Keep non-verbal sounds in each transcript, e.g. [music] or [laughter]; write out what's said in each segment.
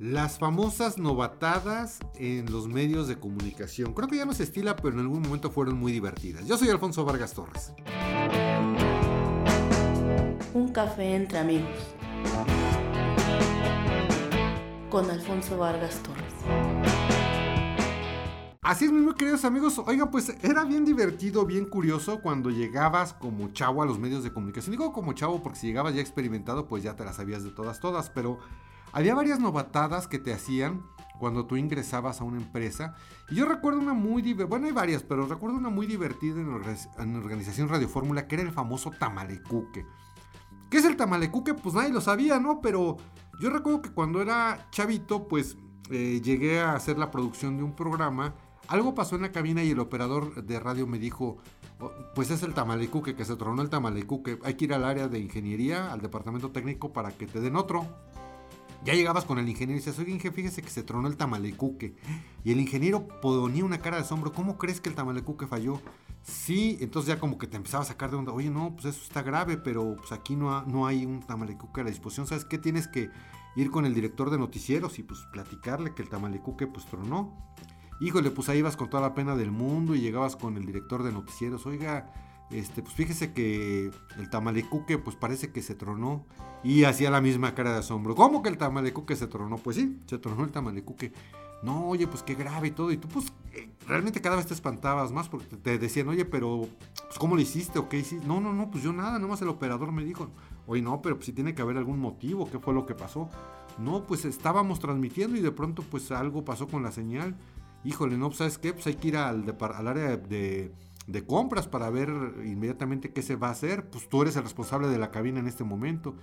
Las famosas novatadas en los medios de comunicación. Creo que ya no se estila, pero en algún momento fueron muy divertidas. Yo soy Alfonso Vargas Torres. Un café entre amigos. Con Alfonso Vargas Torres. Así es, mis queridos amigos. Oiga, pues era bien divertido, bien curioso cuando llegabas como chavo a los medios de comunicación. Digo como chavo porque si llegabas ya experimentado, pues ya te las sabías de todas, todas. Pero había varias novatadas que te hacían cuando tú ingresabas a una empresa. Y yo recuerdo una muy divertida, bueno, hay varias, pero recuerdo una muy divertida en, en Organización Radio Fórmula, que era el famoso tamalecuque. ¿Qué es el tamalecuque? Pues nadie lo sabía, ¿no? Pero yo recuerdo que cuando era chavito, pues eh, llegué a hacer la producción de un programa. Algo pasó en la cabina y el operador de radio me dijo, oh, pues es el tamalecuque, que se tronó el tamalecuque. Hay que ir al área de ingeniería, al departamento técnico, para que te den otro. Ya llegabas con el ingeniero y dices, oye, Inge, fíjese que se tronó el tamalecuque. Y el ingeniero ponía una cara de asombro, ¿cómo crees que el tamalecuque falló? Sí, entonces ya como que te empezaba a sacar de onda, oye, no, pues eso está grave, pero pues aquí no, no hay un tamalecuque a la disposición. ¿Sabes qué? Tienes que ir con el director de noticieros y pues platicarle que el tamalecuque pues tronó. Híjole, pues ahí ibas con toda la pena del mundo y llegabas con el director de noticieros, oiga, este, pues fíjese que el tamalecuque pues parece que se tronó y hacía la misma cara de asombro. ¿Cómo que el tamalecuque se tronó? Pues sí, se tronó el tamalecuque. No, oye, pues qué grave y todo. Y tú pues eh, realmente cada vez te espantabas más porque te decían, oye, pero pues ¿cómo lo hiciste o qué hiciste? No, no, no, pues yo nada, nomás el operador me dijo, oye, no, pero pues si tiene que haber algún motivo, ¿qué fue lo que pasó? No, pues estábamos transmitiendo y de pronto pues algo pasó con la señal. Híjole, no, pues ¿sabes qué? Pues hay que ir al, al área de de compras para ver inmediatamente qué se va a hacer. Pues tú eres el responsable de la cabina en este momento.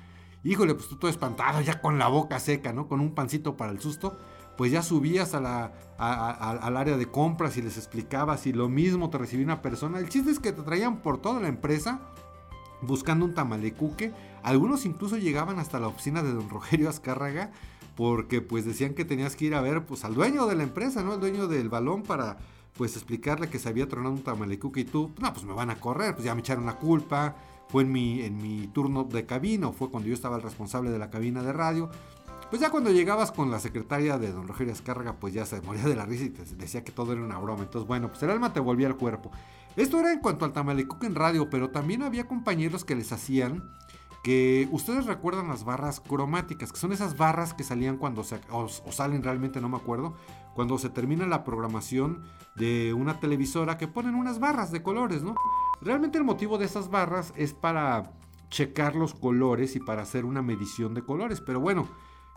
Híjole, pues tú todo espantado, ya con la boca seca, ¿no? Con un pancito para el susto. Pues ya subías a la, al área de compras y les explicabas y lo mismo te recibía una persona. El chiste es que te traían por toda la empresa buscando un tamalecuque. Algunos incluso llegaban hasta la oficina de don Rogelio Azcárraga porque pues decían que tenías que ir a ver pues al dueño de la empresa, ¿no? El dueño del balón para pues explicarle que se había tronado un tamalecuque y tú, no, pues me van a correr, pues ya me echaron la culpa, fue en mi, en mi turno de cabina o fue cuando yo estaba el responsable de la cabina de radio. Pues ya cuando llegabas con la secretaria de don Rogelio Escárraga, pues ya se moría de la risa y te decía que todo era una broma. Entonces, bueno, pues el alma te volvía al cuerpo. Esto era en cuanto al tamalecuque en radio, pero también había compañeros que les hacían que ustedes recuerdan las barras cromáticas, que son esas barras que salían cuando se, o, salen realmente, no me acuerdo, cuando se termina la programación de una televisora que ponen unas barras de colores, ¿no? Realmente el motivo de esas barras es para checar los colores y para hacer una medición de colores, pero bueno,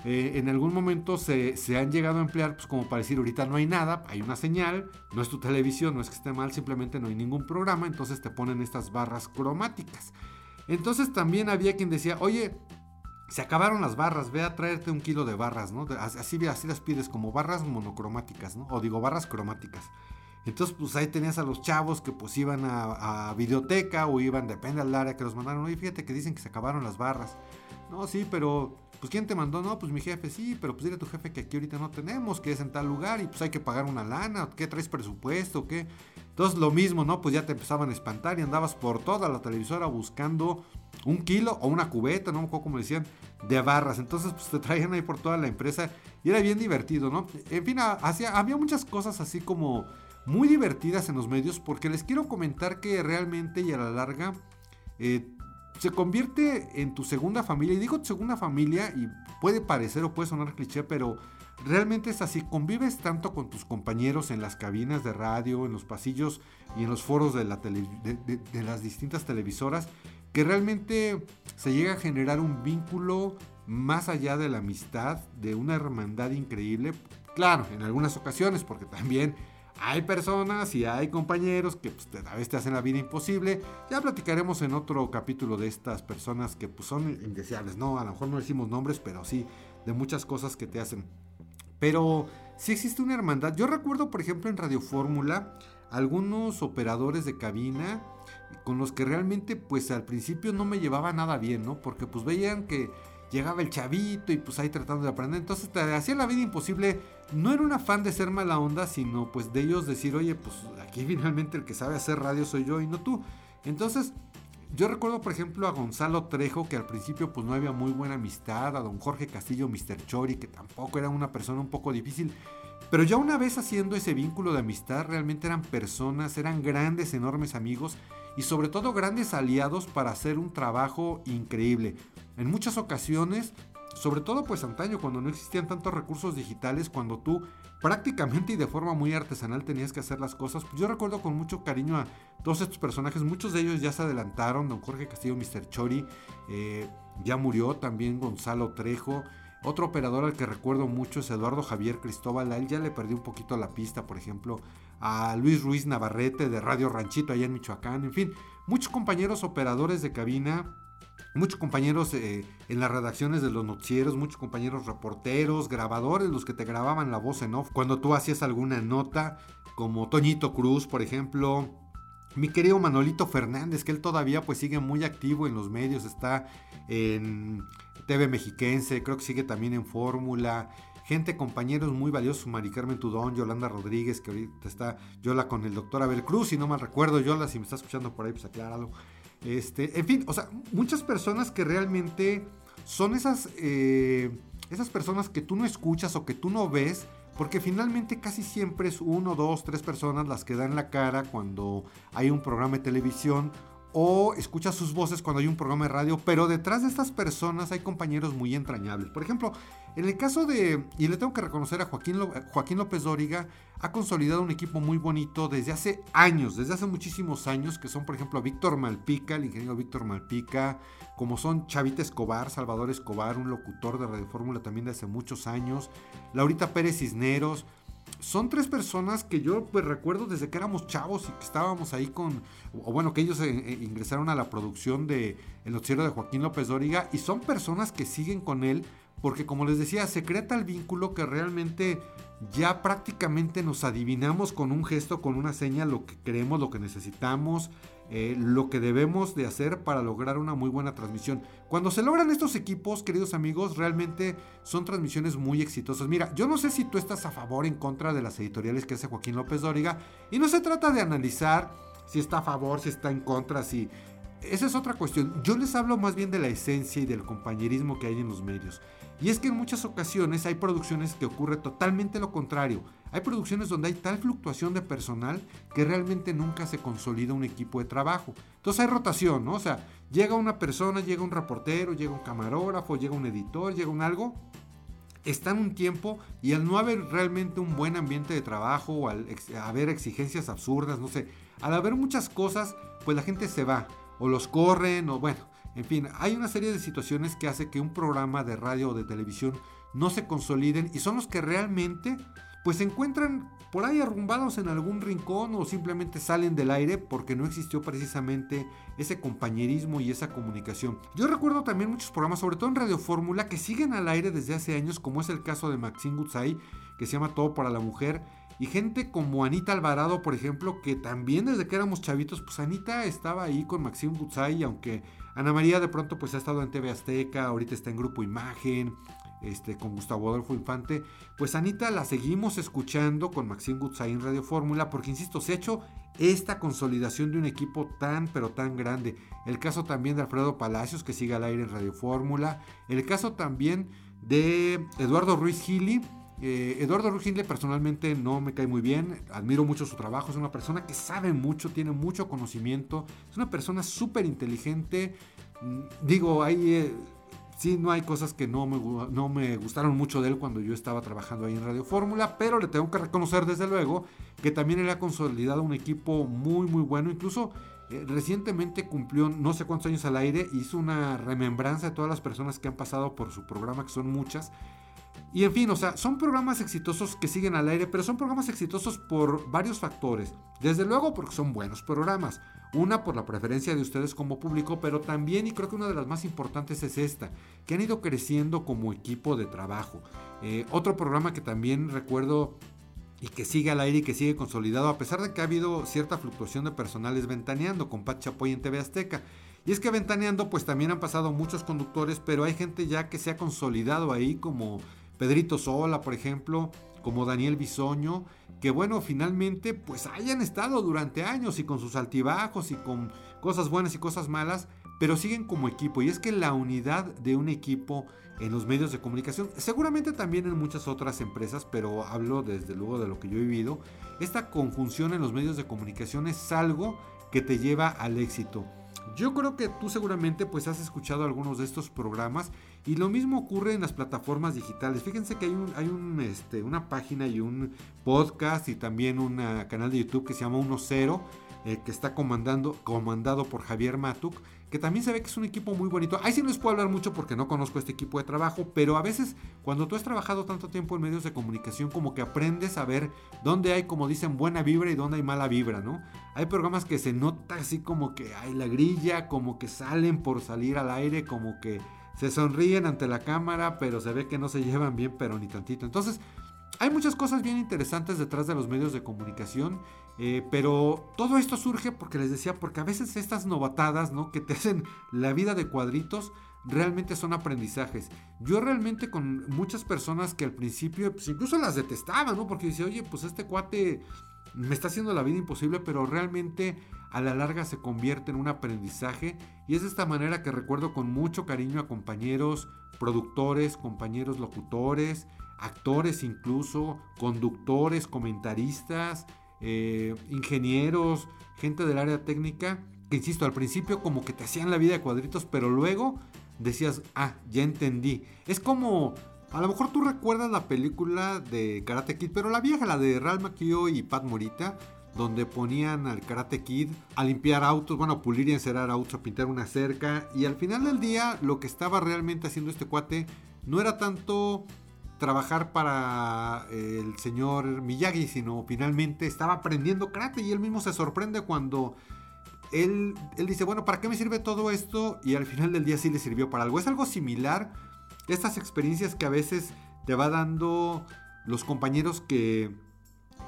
eh, en algún momento se, se, han llegado a emplear pues como para decir ahorita no hay nada, hay una señal, no es tu televisión, no es que esté mal, simplemente no hay ningún programa, entonces te ponen estas barras cromáticas. Entonces también había quien decía, oye, se acabaron las barras, ve a traerte un kilo de barras, ¿no? Así, así las pides como barras monocromáticas, ¿no? O digo, barras cromáticas. Entonces, pues ahí tenías a los chavos que pues iban a, a videoteca o iban, depende del área que los mandaron. Oye, fíjate que dicen que se acabaron las barras. No, sí, pero pues ¿quién te mandó? No, pues mi jefe, sí, pero pues dile a tu jefe que aquí ahorita no tenemos, que es en tal lugar y pues hay que pagar una lana, ¿qué traes presupuesto? ¿Qué? Entonces lo mismo, ¿no? Pues ya te empezaban a espantar y andabas por toda la televisora buscando un kilo o una cubeta, no me acuerdo cómo decían, de barras. Entonces pues te traían ahí por toda la empresa y era bien divertido, ¿no? En fin, hacía, había muchas cosas así como muy divertidas en los medios porque les quiero comentar que realmente y a la larga... Eh, se convierte en tu segunda familia. Y digo segunda familia y puede parecer o puede sonar cliché, pero realmente es así. Convives tanto con tus compañeros en las cabinas de radio, en los pasillos y en los foros de, la de, las distintas televisoras, que realmente se llega a generar un vínculo más allá de la amistad, de una hermandad increíble. Claro, en algunas ocasiones, porque también hay personas y hay compañeros que pues, a veces te hacen la vida imposible. Ya platicaremos en otro capítulo de estas personas que pues, son indeseables. No, a lo mejor no decimos nombres, pero sí de muchas cosas que te hacen. Pero sí existe una hermandad. Yo recuerdo, por ejemplo, en Radio Fórmula, algunos operadores de cabina con los que realmente pues al principio no me llevaba nada bien, ¿no? Porque pues veían que llegaba el chavito y pues ahí tratando de aprender. Entonces te hacía la vida imposible. No era un afán de ser mala onda, sino pues de ellos decir, oye, pues aquí [laughs] finalmente el que sabe hacer radio soy yo y no tú. Entonces, Yo recuerdo, por ejemplo, a Gonzalo Trejo, que al principio pues no había muy buena amistad, a don Jorge Castillo, Mr. Chori, que tampoco era una persona un poco difícil. Pero ya una vez haciendo ese vínculo de amistad, realmente eran personas, eran grandes, enormes amigos y sobre todo grandes aliados para hacer un trabajo increíble. En muchas ocasiones, sobre todo pues antaño, cuando no existían tantos recursos digitales, cuando tú prácticamente y de forma muy artesanal tenías que hacer las cosas, yo recuerdo con mucho cariño a todos estos personajes, muchos de ellos ya se adelantaron, don Jorge Castillo, Mr. Chori, eh, ya murió también Gonzalo Trejo, otro operador al que recuerdo mucho es Eduardo Javier Cristóbal. A él ya le perdí un poquito la pista, por ejemplo, a Luis Ruiz Navarrete de Radio Ranchito allá en Michoacán. En fin, muchos compañeros operadores de cabina, muchos compañeros eh, en las redacciones de los noticieros, muchos compañeros reporteros, grabadores, los que te grababan la voz en off cuando tú hacías alguna nota, como Toñito Cruz, por ejemplo. Mi querido Manolito Fernández, que él todavía pues sigue muy activo en los medios, está en TV Mexiquense, creo que sigue también en Fórmula. Gente, compañeros muy valiosos, Mari Carmen Tudón, Yolanda Rodríguez, que ahorita está Yola con el doctor Abel Cruz, si no mal recuerdo, Yola, si me está escuchando por ahí, pues acláralo. Este, en fin, o sea, muchas personas que realmente son esas, eh, esas personas que tú no escuchas o que tú no ves, porque finalmente casi siempre es uno, dos, tres personas las que dan la cara cuando hay un programa de televisión o escucha sus voces cuando hay un programa de radio, pero detrás de estas personas hay compañeros muy entrañables. Por ejemplo, en el caso de, y le tengo que reconocer a Joaquín, Joaquín López Dóriga, ha consolidado un equipo muy bonito desde hace años, desde hace muchísimos años, que son por ejemplo Víctor Malpica, el ingeniero Víctor Malpica, como son Chavita Escobar, Salvador Escobar, un locutor de Radio Fórmula también de hace muchos años, Laurita Pérez Cisneros, son tres personas que yo pues, recuerdo desde que éramos chavos y que estábamos ahí con, o bueno, que ellos eh, eh, ingresaron a la producción de El Noticiero de Joaquín López Dóriga y son personas que siguen con él porque como les decía, se crea tal vínculo que realmente ya prácticamente nos adivinamos con un gesto, con una seña, lo que queremos, lo que necesitamos, eh, lo que debemos de hacer para lograr una muy buena transmisión. Cuando se logran estos equipos, queridos amigos, realmente son transmisiones muy exitosas. Mira, yo no sé si tú estás a favor o en contra de las editoriales que hace Joaquín López Dóriga, y no se trata de analizar si está a favor, si está en contra, si... Esa es otra cuestión. Yo les hablo más bien de la esencia y del compañerismo que hay en los medios. Y es que en muchas ocasiones hay producciones que ocurre totalmente lo contrario. Hay producciones donde hay tal fluctuación de personal que realmente nunca se consolida un equipo de trabajo. Entonces hay rotación, ¿no? O sea, llega una persona, llega un reportero, llega un camarógrafo, llega un editor, llega un algo. Está en un tiempo y al no haber realmente un buen ambiente de trabajo, o al haber exigencias absurdas, no sé, al haber muchas cosas, pues la gente se va o los corren o bueno, en fin, hay una serie de situaciones que hace que un programa de radio o de televisión no se consoliden y son los que realmente pues se encuentran por ahí arrumbados en algún rincón o simplemente salen del aire porque no existió precisamente ese compañerismo y esa comunicación. Yo recuerdo también muchos programas, sobre todo en Radio Fórmula, que siguen al aire desde hace años, como es el caso de Maxine Gutzai, que se llama Todo para la Mujer, y gente como Anita Alvarado, por ejemplo, que también desde que éramos chavitos, pues Anita estaba ahí con Maxine Gutzai, aunque Ana María de pronto pues ha estado en TV Azteca, ahorita está en Grupo Imagen, este, con Gustavo Adolfo Infante. Pues Anita la seguimos escuchando con Maxine Gutzai Radio Fórmula, porque insisto, se ha hecho esta consolidación de un equipo tan pero tan grande. El caso también de Alfredo Palacios, que sigue al aire en Radio Fórmula. El caso también de Eduardo Ruiz Gili, eh, Eduardo Rugile personalmente no me cae muy bien, admiro mucho su trabajo, es una persona que sabe mucho, tiene mucho conocimiento, es una persona súper inteligente. Mm, digo, eh, sí no hay cosas que no me, no me gustaron mucho de él cuando yo estaba trabajando ahí en Radio Fórmula, pero le tengo que reconocer desde luego que también él ha consolidado un equipo muy muy bueno, incluso eh, recientemente cumplió no sé cuántos años al aire, hizo una remembranza de todas las personas que han pasado por su programa, que son muchas, y en fin, o sea, son programas exitosos que siguen al aire, pero son programas exitosos por varios factores. Desde luego porque son buenos programas. Una por la preferencia de ustedes como público, pero también, y creo que una de las más importantes es esta, que han ido creciendo como equipo de trabajo. Eh, otro programa que también recuerdo y que sigue al aire y que sigue consolidado, a pesar de que ha habido cierta fluctuación de personal, es Ventaneando con Pat Chapoy en TV Azteca. Y es que Ventaneando, pues también han pasado muchos conductores, pero hay gente ya que se ha consolidado ahí como Pedrito Sola, por ejemplo, como Daniel Bisoño, que bueno, finalmente pues hayan estado durante años y con sus altibajos y con cosas buenas y cosas malas, pero siguen como equipo. Y es que la unidad de un equipo en los medios de comunicación, seguramente también en muchas otras empresas, pero hablo desde luego de lo que yo he vivido, esta conjunción en los medios de comunicación es algo que te lleva al éxito. Yo creo que tú seguramente pues has escuchado algunos de estos programas y lo mismo ocurre en las plataformas digitales. Fíjense que hay, un, hay un, este, una página y un podcast y también un canal de YouTube que se llama 10 eh, que está comandando, comandado por Javier Matuk que también se ve que es un equipo muy bonito. Ahí sí no les puedo hablar mucho porque no conozco este equipo de trabajo, pero a veces cuando tú has trabajado tanto tiempo en medios de comunicación, como que aprendes a ver dónde hay, como dicen, buena vibra y dónde hay mala vibra, ¿no? Hay programas que se nota así como que hay la grilla, como que salen por salir al aire, como que se sonríen ante la cámara, pero se ve que no se llevan bien, pero ni tantito. Entonces, hay muchas cosas bien interesantes detrás de los medios de comunicación, eh, pero todo esto surge porque les decía, porque a veces estas novatadas, ¿no? Que te hacen la vida de cuadritos, realmente son aprendizajes. Yo realmente con muchas personas que al principio, pues incluso las detestaba, ¿no? Porque dice, oye, pues este cuate me está haciendo la vida imposible, pero realmente a la larga se convierte en un aprendizaje. Y es de esta manera que recuerdo con mucho cariño a compañeros productores, compañeros locutores, actores incluso, conductores, comentaristas, eh, ingenieros, gente del área técnica, que insisto, al principio como que te hacían la vida de cuadritos, pero luego decías, ah, ya entendí. Es como, a lo mejor tú recuerdas la película de Karate Kid, pero la vieja, la de Ralph Macchio y Pat Morita, donde ponían al Karate Kid a limpiar autos, bueno, a pulir y encerar autos, a pintar una cerca, y al final del día lo que estaba realmente haciendo este cuate no era tanto trabajar para eh, el señor Miyagi, sino finalmente estaba aprendiendo karate y él mismo se sorprende cuando él, él dice, bueno, ¿para qué me sirve todo esto? Y al final del día sí le sirvió para algo. Es algo similar, estas experiencias que a veces te va dando los compañeros que,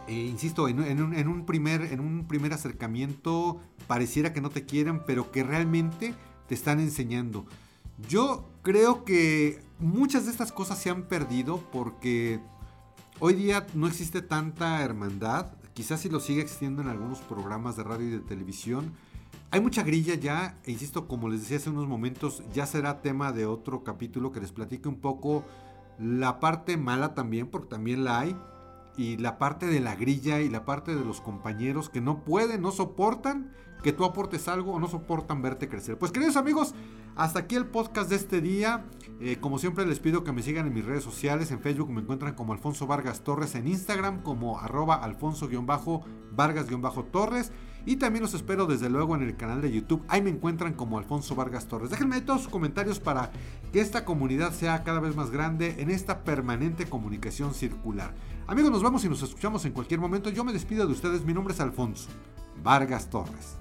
eh, insisto, en, en, un, primer, en un primer acercamiento pareciera que no te quieren, pero que realmente te están enseñando. Yo creo que muchas de estas cosas se han perdido porque hoy día no existe tanta hermandad. Quizás si lo sigue existiendo en algunos programas de radio y de televisión. Hay mucha grilla ya, e insisto, como les decía hace unos momentos, ya será tema de otro capítulo que les platique un poco la parte mala también, porque también la hay, y la parte de la grilla y la parte de los compañeros que no pueden, no soportan que tú aportes algo o no soportan verte crecer. Pues queridos amigos, hasta aquí el podcast de este día. Eh, como siempre les pido que me sigan en mis redes sociales. En Facebook me encuentran como Alfonso Vargas Torres. En Instagram como arroba alfonso-vargas-torres. Y también los espero desde luego en el canal de YouTube. Ahí me encuentran como Alfonso Vargas Torres. Déjenme todos sus comentarios para que esta comunidad sea cada vez más grande en esta permanente comunicación circular. Amigos, nos vemos y nos escuchamos en cualquier momento. Yo me despido de ustedes. Mi nombre es Alfonso Vargas Torres.